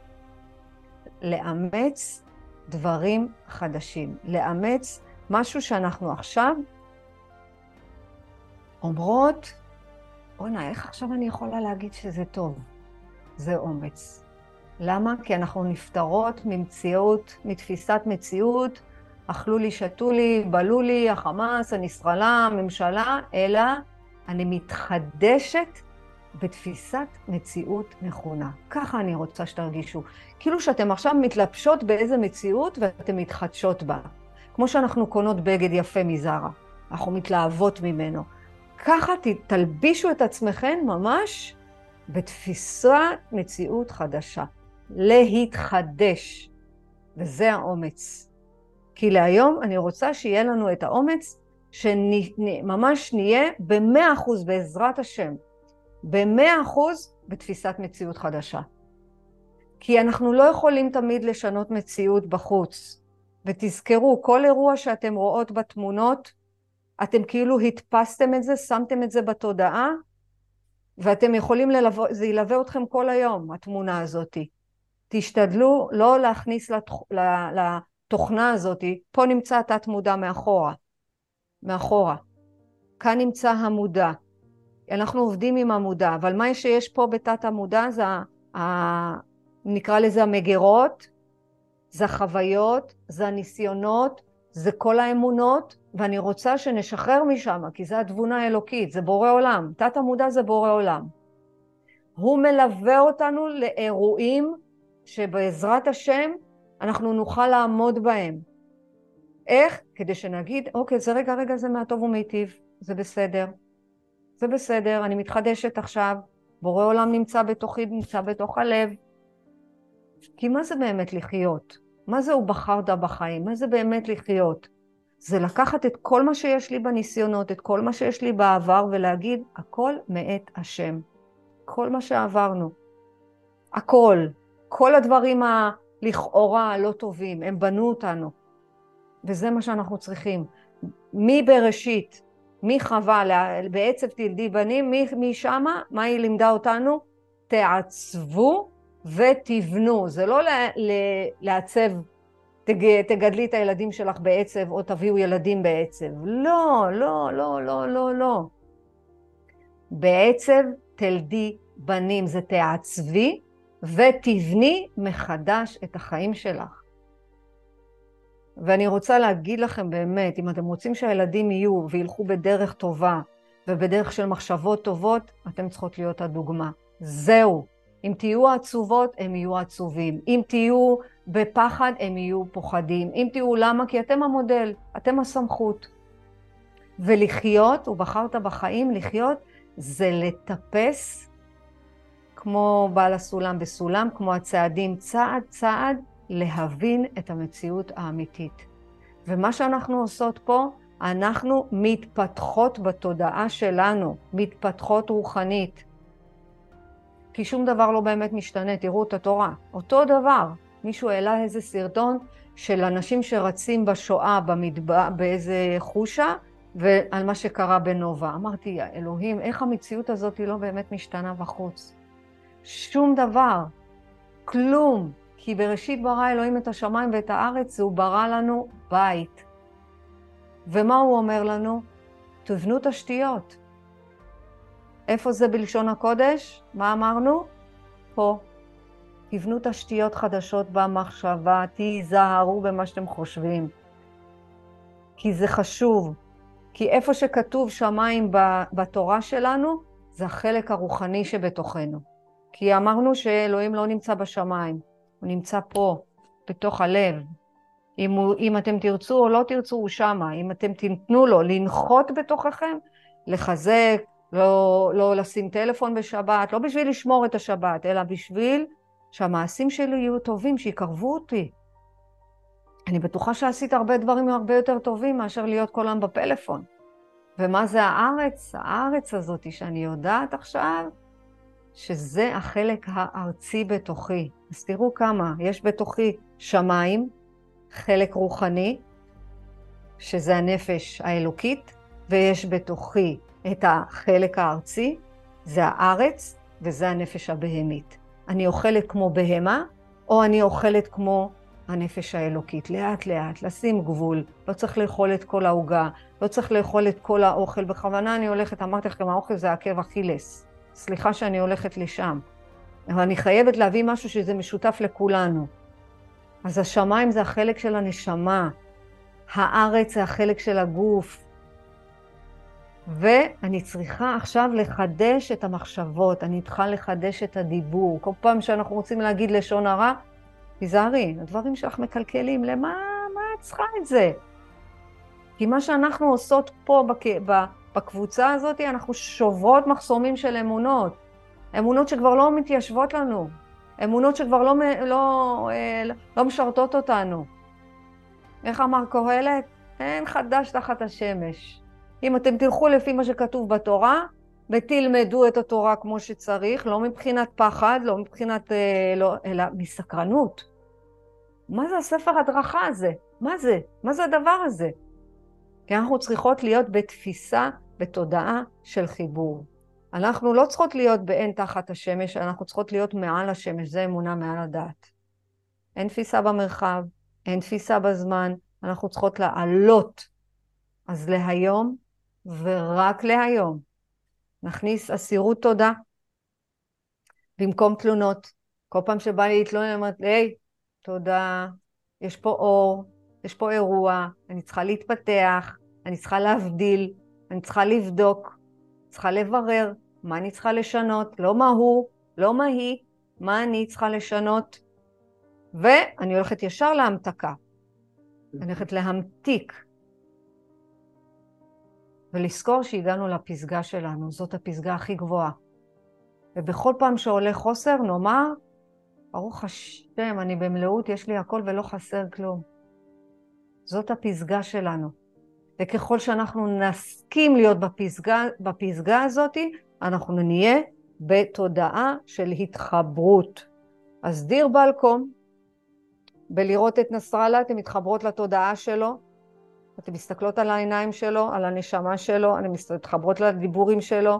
לאמץ דברים חדשים. לאמץ משהו שאנחנו עכשיו אומרות, בואנה, איך עכשיו אני יכולה להגיד שזה טוב? זה אומץ. למה? כי אנחנו נפטרות ממציאות, מתפיסת מציאות אכלו לי, שתו לי, בלו לי, החמאס, הנסראללה, הממשלה, אלא אני מתחדשת בתפיסת מציאות נכונה. ככה אני רוצה שתרגישו. כאילו שאתם עכשיו מתלבשות באיזה מציאות ואתן מתחדשות בה. כמו שאנחנו קונות בגד יפה מזרה, אנחנו מתלהבות ממנו. ככה תלבישו את עצמכם ממש בתפיסת מציאות חדשה. להתחדש. וזה האומץ. כי להיום אני רוצה שיהיה לנו את האומץ שממש נהיה במאה אחוז בעזרת השם, במאה אחוז בתפיסת מציאות חדשה. כי אנחנו לא יכולים תמיד לשנות מציאות בחוץ. ותזכרו, כל אירוע שאתם רואות בתמונות, אתם כאילו הדפסתם את זה, שמתם את זה בתודעה, ואתם יכולים ללוות, זה ילווה אתכם כל היום, התמונה הזאת. תשתדלו לא להכניס לתוכ... לתוכנה הזאת, פה נמצא התת מודע מאחורה, מאחורה. כאן נמצא המודע. אנחנו עובדים עם המודע, אבל מה שיש פה בתת המודע זה, ה... נקרא לזה המגירות, זה החוויות, זה הניסיונות, זה כל האמונות, ואני רוצה שנשחרר משם, כי זה התבונה האלוקית, זה בורא עולם. תת המודע זה בורא עולם. הוא מלווה אותנו לאירועים שבעזרת השם אנחנו נוכל לעמוד בהם. איך? כדי שנגיד, אוקיי, זה רגע, רגע, זה מהטוב ומיטיב, זה בסדר. זה בסדר, אני מתחדשת עכשיו, בורא עולם נמצא בתוכי, נמצא בתוך הלב. כי מה זה באמת לחיות? מה זה הוא בחרת בחיים? מה זה באמת לחיות? זה לקחת את כל מה שיש לי בניסיונות, את כל מה שיש לי בעבר, ולהגיד, הכל מאת השם. כל מה שעברנו. הכל. כל הדברים הלכאורה הלא טובים, הם בנו אותנו. וזה מה שאנחנו צריכים. מבראשית, מחווה, בעצב תלדי בנים, משמה, מה היא לימדה אותנו? תעצבו ותבנו. זה לא לעצב, תג, תגדלי את הילדים שלך בעצב או תביאו ילדים בעצב. לא, לא, לא, לא, לא, לא. בעצב תלדי בנים, זה תעצבי ותבני מחדש את החיים שלך. ואני רוצה להגיד לכם באמת, אם אתם רוצים שהילדים יהיו וילכו בדרך טובה ובדרך של מחשבות טובות, אתם צריכות להיות הדוגמה. זהו. אם תהיו עצובות, הם יהיו עצובים. אם תהיו בפחד, הם יהיו פוחדים. אם תהיו למה? כי אתם המודל, אתם הסמכות. ולחיות, ובחרת בחיים, לחיות זה לטפס כמו בעל הסולם בסולם, כמו הצעדים צעד צעד, להבין את המציאות האמיתית. ומה שאנחנו עושות פה, אנחנו מתפתחות בתודעה שלנו, מתפתחות רוחנית. כי שום דבר לא באמת משתנה, תראו את התורה. אותו דבר, מישהו העלה איזה סרטון של אנשים שרצים בשואה במדבר, באיזה חושה, ועל מה שקרה בנובה. אמרתי, אלוהים, איך המציאות הזאת לא באמת משתנה בחוץ? שום דבר, כלום. כי בראשית ברא אלוהים את השמיים ואת הארץ, והוא ברא לנו בית. ומה הוא אומר לנו? תבנו תשתיות. איפה זה בלשון הקודש? מה אמרנו? פה. תבנו תשתיות חדשות במחשבה, תיזהרו במה שאתם חושבים. כי זה חשוב. כי איפה שכתוב שמיים בתורה שלנו, זה החלק הרוחני שבתוכנו. כי אמרנו שאלוהים לא נמצא בשמיים, הוא נמצא פה, בתוך הלב. אם, הוא, אם אתם תרצו או לא תרצו, הוא שמה. אם אתם תיתנו לו לנחות בתוככם, לחזק, לא, לא לשים טלפון בשבת, לא בשביל לשמור את השבת, אלא בשביל שהמעשים שלי יהיו טובים, שיקרבו אותי. אני בטוחה שעשית הרבה דברים הרבה יותר טובים מאשר להיות כל היום בפלאפון. ומה זה הארץ? הארץ הזאת שאני יודעת עכשיו שזה החלק הארצי בתוכי. אז תראו כמה, יש בתוכי שמיים, חלק רוחני, שזה הנפש האלוקית, ויש בתוכי את החלק הארצי, זה הארץ, וזה הנפש הבהמית. אני אוכלת כמו בהמה, או אני אוכלת כמו הנפש האלוקית. לאט לאט, לשים גבול. לא צריך לאכול את כל העוגה, לא צריך לאכול את כל האוכל. בכוונה אני הולכת, אמרתי לכם, האוכל זה עקב אכילס. סליחה שאני הולכת לשם. אבל אני חייבת להביא משהו שזה משותף לכולנו. אז השמיים זה החלק של הנשמה, הארץ זה החלק של הגוף. ואני צריכה עכשיו לחדש את המחשבות, אני צריכה לחדש את הדיבור. כל פעם שאנחנו רוצים להגיד לשון הרע, תיזהרי, הדברים שלך מקלקלים, למה מה את צריכה את זה? כי מה שאנחנו עושות פה בק... בקבוצה הזאת, אנחנו שוברות מחסומים של אמונות. אמונות שכבר לא מתיישבות לנו, אמונות שכבר לא, לא, אה, לא משרתות אותנו. איך אמר קהלת? אין חדש תחת השמש. אם אתם תלכו לפי מה שכתוב בתורה, ותלמדו את התורה כמו שצריך, לא מבחינת פחד, לא מבחינת... אה, לא, אלא מסקרנות. מה זה הספר הדרכה הזה? מה זה? מה זה הדבר הזה? כי אנחנו צריכות להיות בתפיסה, בתודעה של חיבור. אנחנו לא צריכות להיות באין תחת השמש, אנחנו צריכות להיות מעל השמש, זה אמונה מעל הדעת. אין תפיסה במרחב, אין תפיסה בזמן, אנחנו צריכות לעלות. אז להיום, ורק להיום, נכניס אסירות תודה במקום תלונות. כל פעם שבא לי להתלונן, אני אומרת, היי, תודה, יש פה אור, יש פה אירוע, אני צריכה להתפתח, אני צריכה להבדיל, אני צריכה לבדוק, צריכה לברר מה אני צריכה לשנות, לא מה הוא, לא מה היא, מה אני צריכה לשנות, ואני הולכת ישר להמתקה. אני הולכת להמתיק. ולזכור שהגענו לפסגה שלנו, זאת הפסגה הכי גבוהה. ובכל פעם שעולה חוסר, נאמר, ברוך השם, אני במלאות, יש לי הכל ולא חסר כלום. זאת הפסגה שלנו. וככל שאנחנו נסכים להיות בפסגה, בפסגה הזאת, אנחנו נהיה בתודעה של התחברות. אז דיר בלקום, בלראות את נסראללה, אתן מתחברות לתודעה שלו, אתן מסתכלות על העיניים שלו, על הנשמה שלו, אתן מתחברות לדיבורים שלו,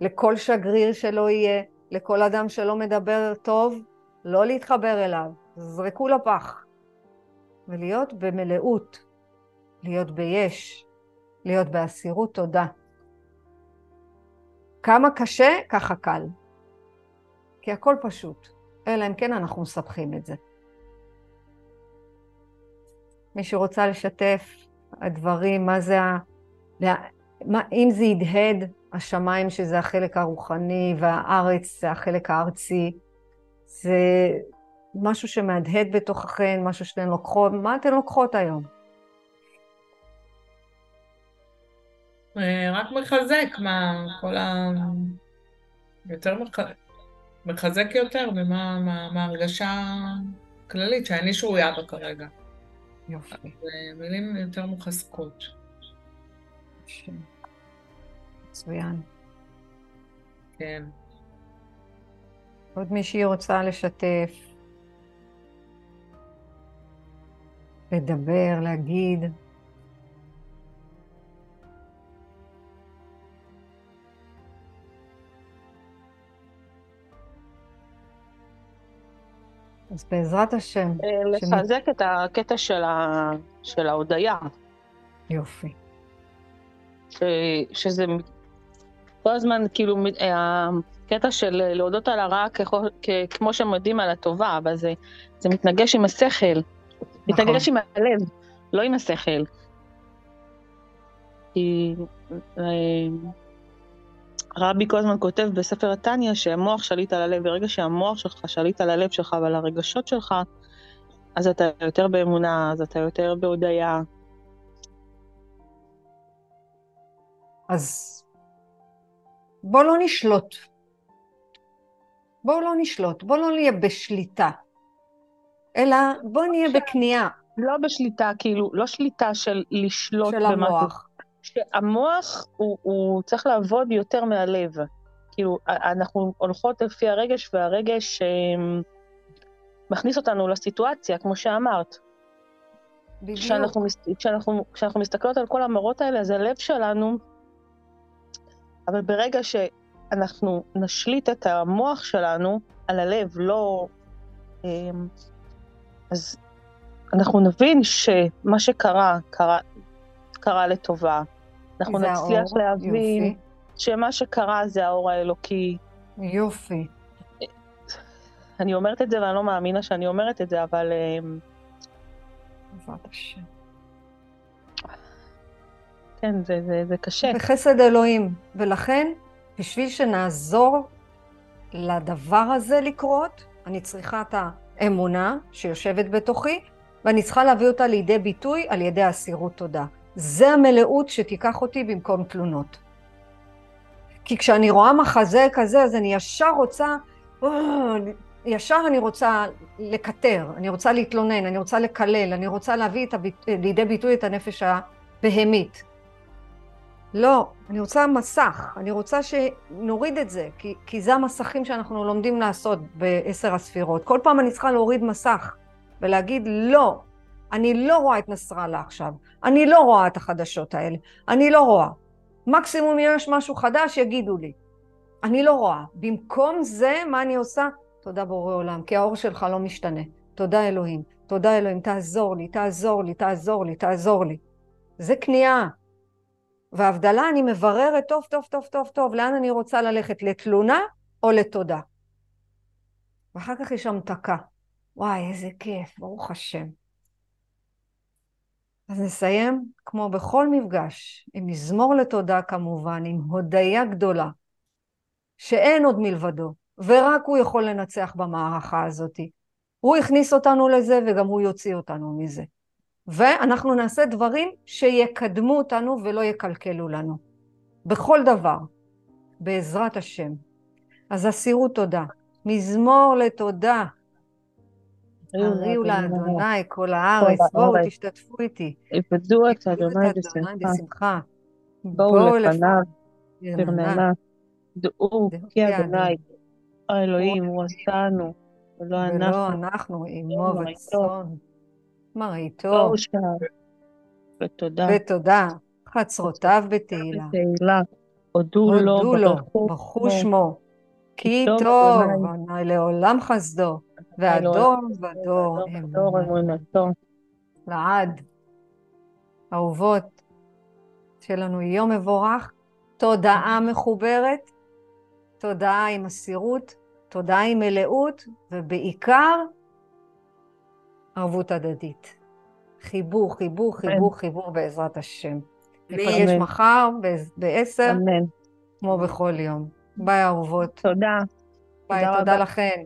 לכל שגריר שלא יהיה, לכל אדם שלא מדבר טוב, לא להתחבר אליו, זרקו לפח. ולהיות במלאות, להיות ביש, להיות באסירות תודה. כמה קשה, ככה קל. כי הכל פשוט, אלא אם כן אנחנו מסבכים את זה. מי שרוצה לשתף הדברים, מה זה ה... מה, אם זה הדהד, השמיים שזה החלק הרוחני והארץ זה החלק הארצי, זה משהו שמהדהד בתוככן, משהו שאתן לוקחות, מה אתן לוקחות היום? רק מחזק, מה, כל ה... יותר מח... מחזק יותר ממה מה, ההרגשה הכללית שאני שרויה בה כרגע. יופי. אז אה, מילים יותר מחזקות. מצוין. כן. עוד מישהי רוצה לשתף, לדבר, להגיד. אז בעזרת השם. אה, לחזק את הקטע של, ה... של ההודיה. יופי. ש... שזה כל הזמן, כאילו, הקטע של להודות על הרע ככל... כמו שמודים על הטובה, אבל זה, זה מתנגש עם השכל. נכון. מתנגש עם הלב, לא עם השכל. כי... רבי כל הזמן כותב בספר התניא שהמוח שליט על הלב, ברגע שהמוח שלך שליט על הלב שלך ועל הרגשות שלך, אז אתה יותר באמונה, אז אתה יותר בהודיה. אז בוא לא נשלוט. בואו לא נשלוט, בואו לא נהיה בשליטה, אלא בואו נהיה בכניעה. לא בשליטה, כאילו, לא שליטה של לשלוט של במשהו. המוח. שהמוח הוא, הוא צריך לעבוד יותר מהלב. כאילו, אנחנו הולכות לפי הרגש, והרגש אה, מכניס אותנו לסיטואציה, כמו שאמרת. בדיוק. כשאנחנו, כשאנחנו, כשאנחנו מסתכלות על כל המראות האלה, אז הלב שלנו, אבל ברגע שאנחנו נשליט את המוח שלנו על הלב, לא... אה, אז אנחנו נבין שמה שקרה, קרה, קרה לטובה. אנחנו נצליח האור, להבין יופי. שמה שקרה זה האור האלוקי. יופי. אני אומרת את זה ואני לא מאמינה שאני אומרת את זה, אבל... אמ, בעזרת השם. כן, זה, זה, זה קשה. בחסד אלוהים. ולכן, בשביל שנעזור לדבר הזה לקרות, אני צריכה את האמונה שיושבת בתוכי, ואני צריכה להביא אותה לידי ביטוי על ידי אסירות תודה. זה המלאות שתיקח אותי במקום תלונות. כי כשאני רואה מחזה כזה, אז אני ישר רוצה, ישר אני רוצה לקטר, אני רוצה להתלונן, אני רוצה לקלל, אני רוצה להביא הביט... לידי ביטוי את הנפש הבהמית. לא, אני רוצה מסך, אני רוצה שנוריד את זה, כי, כי זה המסכים שאנחנו לומדים לעשות בעשר הספירות. כל פעם אני צריכה להוריד מסך ולהגיד לא, אני לא רואה את נסראללה עכשיו, אני לא רואה את החדשות האלה, אני לא רואה. מקסימום יש משהו חדש, יגידו לי. אני לא רואה. במקום זה, מה אני עושה? תודה בורא עולם, כי האור שלך לא משתנה. תודה אלוהים. תודה אלוהים, תעזור לי, תעזור לי, תעזור לי, תעזור לי. זה כניעה. והבדלה, אני מבררת טוב, טוב, טוב, טוב, טוב, לאן אני רוצה ללכת, לתלונה או לתודה. ואחר כך יש המתקה. וואי, איזה כיף, ברוך השם. אז נסיים, כמו בכל מפגש, עם מזמור לתודה כמובן, עם הודיה גדולה, שאין עוד מלבדו, ורק הוא יכול לנצח במערכה הזאת. הוא הכניס אותנו לזה וגם הוא יוציא אותנו מזה. ואנחנו נעשה דברים שיקדמו אותנו ולא יקלקלו לנו. בכל דבר, בעזרת השם. אז אסירו תודה. מזמור לתודה. הריעו לאדוני כל הארץ, בואו תשתתפו איתי. עבדו את אדוני בשמחה. בואו לפניו, ברננה. דעו כי אדוני, האלוהים, הוא עשנו, ולא אנחנו. ולא אנחנו, עמו וצאן. מראיתו. ותודה. ותודה. חצרותיו בתהילה. בתהילה. הודו לו, ברכו שמו. כי טוב, לעולם חסדו. והדור ודור אמונתו. לעד. אהובות, שיהיה לנו יום מבורך, תודעה מחוברת, תודעה עם מסירות, תודעה עם מלאות, ובעיקר ערבות הדדית. חיבור, חיבור, חיבור, חיבור בעזרת השם. ניפגש מחר בעשר, כמו בכל יום. ביי אהובות. תודה. ביי, תודה לכן.